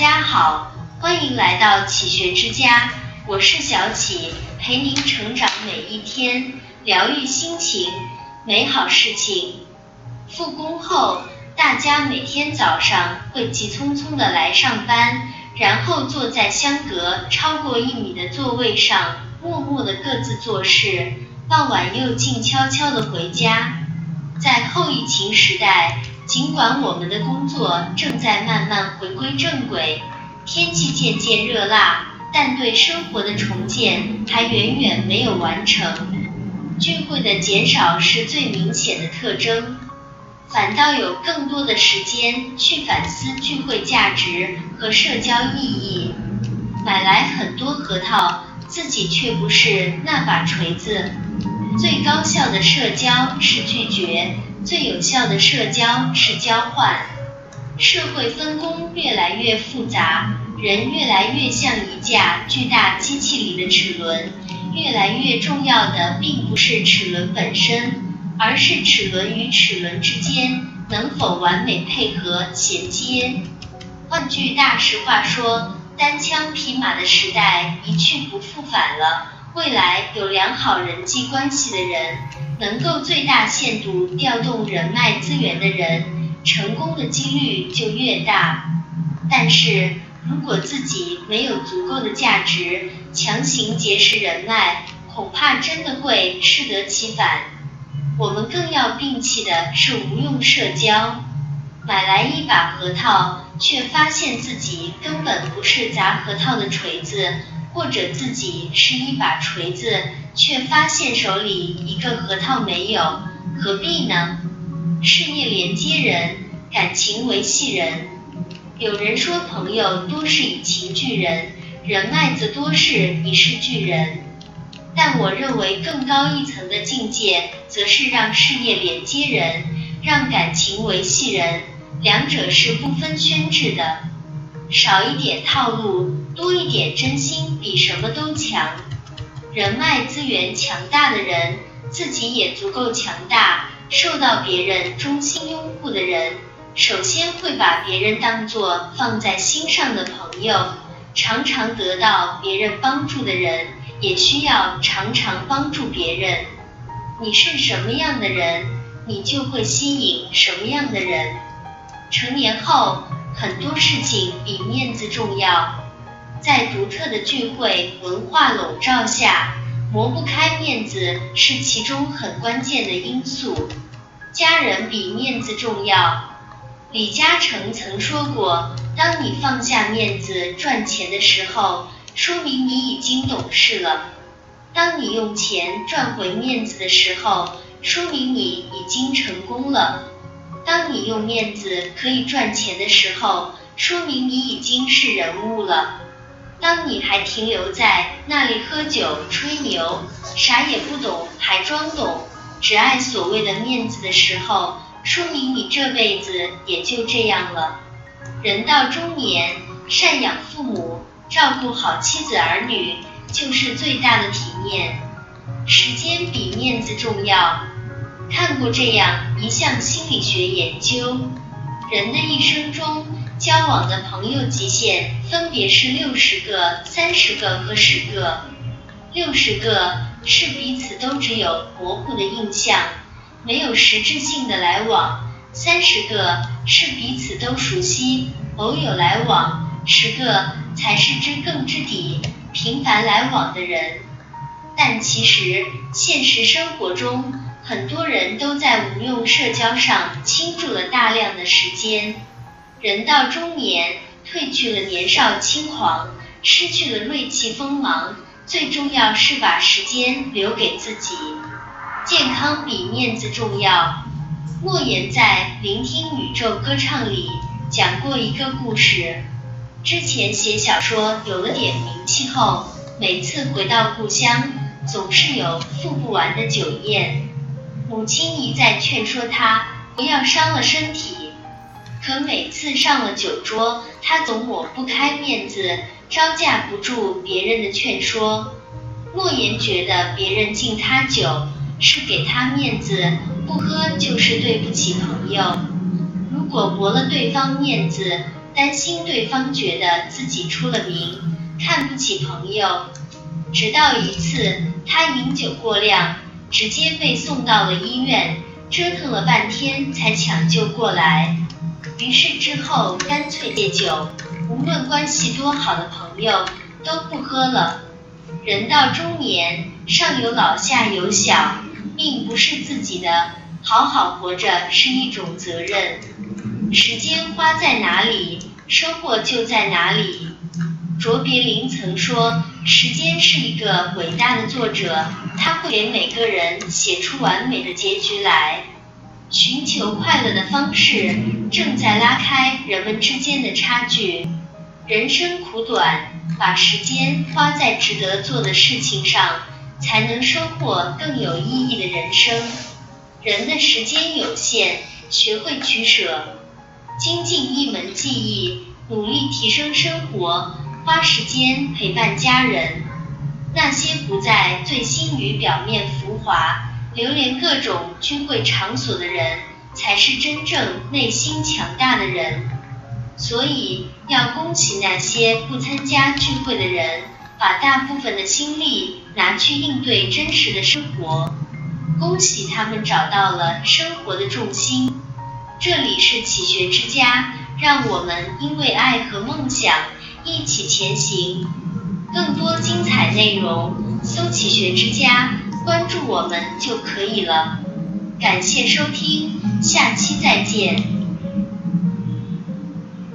家好，欢迎来到启学之家，我是小启，陪您成长每一天，疗愈心情，美好事情。复工后，大家每天早上会急匆匆的来上班，然后坐在相隔超过一米的座位上，默默的各自做事，傍晚又静悄悄的回家。在后疫情时代。尽管我们的工作正在慢慢回归正轨，天气渐渐热辣，但对生活的重建还远远没有完成。聚会的减少是最明显的特征，反倒有更多的时间去反思聚会价值和社交意义。买来很多核桃，自己却不是那把锤子。最高效的社交是拒绝。最有效的社交是交换。社会分工越来越复杂，人越来越像一架巨大机器里的齿轮。越来越重要的并不是齿轮本身，而是齿轮与齿轮之间能否完美配合衔接。换句大实话说，单枪匹马的时代一去不复返了。未来有良好人际关系的人，能够最大限度调动人脉资源的人，成功的几率就越大。但是如果自己没有足够的价值，强行结识人脉，恐怕真的会适得其反。我们更要摒弃的是无用社交。买来一把核桃，却发现自己根本不是砸核桃的锤子。或者自己是一把锤子，却发现手里一个核桃没有，何必呢？事业连接人，感情维系人。有人说，朋友多是以情聚人，人脉则多是以事聚人。但我认为更高一层的境界，则是让事业连接人，让感情维系人，两者是不分轩轾的。少一点套路，多一点真心，比什么都强。人脉资源强大的人，自己也足够强大，受到别人衷心拥护的人，首先会把别人当作放在心上的朋友。常常得到别人帮助的人，也需要常常帮助别人。你是什么样的人，你就会吸引什么样的人。成年后。很多事情比面子重要，在独特的聚会文化笼罩下，磨不开面子是其中很关键的因素。家人比面子重要。李嘉诚曾说过：“当你放下面子赚钱的时候，说明你已经懂事了；当你用钱赚回面子的时候，说明你已经成功了。”当你用面子可以赚钱的时候，说明你已经是人物了；当你还停留在那里喝酒吹牛，啥也不懂还装懂，只爱所谓的面子的时候，说明你这辈子也就这样了。人到中年，赡养父母，照顾好妻子儿女，就是最大的体面。时间比面子重要。看过这样一项心理学研究，人的一生中交往的朋友极限分别是六十个、三十个和十个。六十个是彼此都只有模糊的印象，没有实质性的来往；三十个是彼此都熟悉，偶有来往；十个才是知根知底、频繁来往的人。但其实现实生活中，很多人都在无用社交上倾注了大量的时间。人到中年，褪去了年少轻狂，失去了锐气锋芒，最重要是把时间留给自己。健康比面子重要。莫言在《聆听宇宙歌唱》里讲过一个故事。之前写小说有了点名气后，每次回到故乡，总是有赴不完的酒宴。母亲一再劝说他不要伤了身体，可每次上了酒桌，他总抹不开面子，招架不住别人的劝说。莫言觉得别人敬他酒是给他面子，不喝就是对不起朋友。如果驳了对方面子，担心对方觉得自己出了名，看不起朋友。直到一次，他饮酒过量，直接被送到了医院，折腾了半天才抢救过来。于是之后干脆戒酒，无论关系多好的朋友都不喝了。人到中年，上有老下有小，命不是自己的，好好活着是一种责任。时间花在哪里，收获就在哪里。卓别林曾说：“时间是一个伟大的作者，他会给每个人写出完美的结局来。寻求快乐的方式正在拉开人们之间的差距。人生苦短，把时间花在值得做的事情上，才能收获更有意义的人生。人的时间有限，学会取舍。”精进一门技艺，努力提升生活，花时间陪伴家人。那些不再醉心于表面浮华，流连各种聚会场所的人，才是真正内心强大的人。所以，要恭喜那些不参加聚会的人，把大部分的心力拿去应对真实的生活。恭喜他们找到了生活的重心。这里是启学之家，让我们因为爱和梦想一起前行。更多精彩内容，搜“启学之家”，关注我们就可以了。感谢收听，下期再见。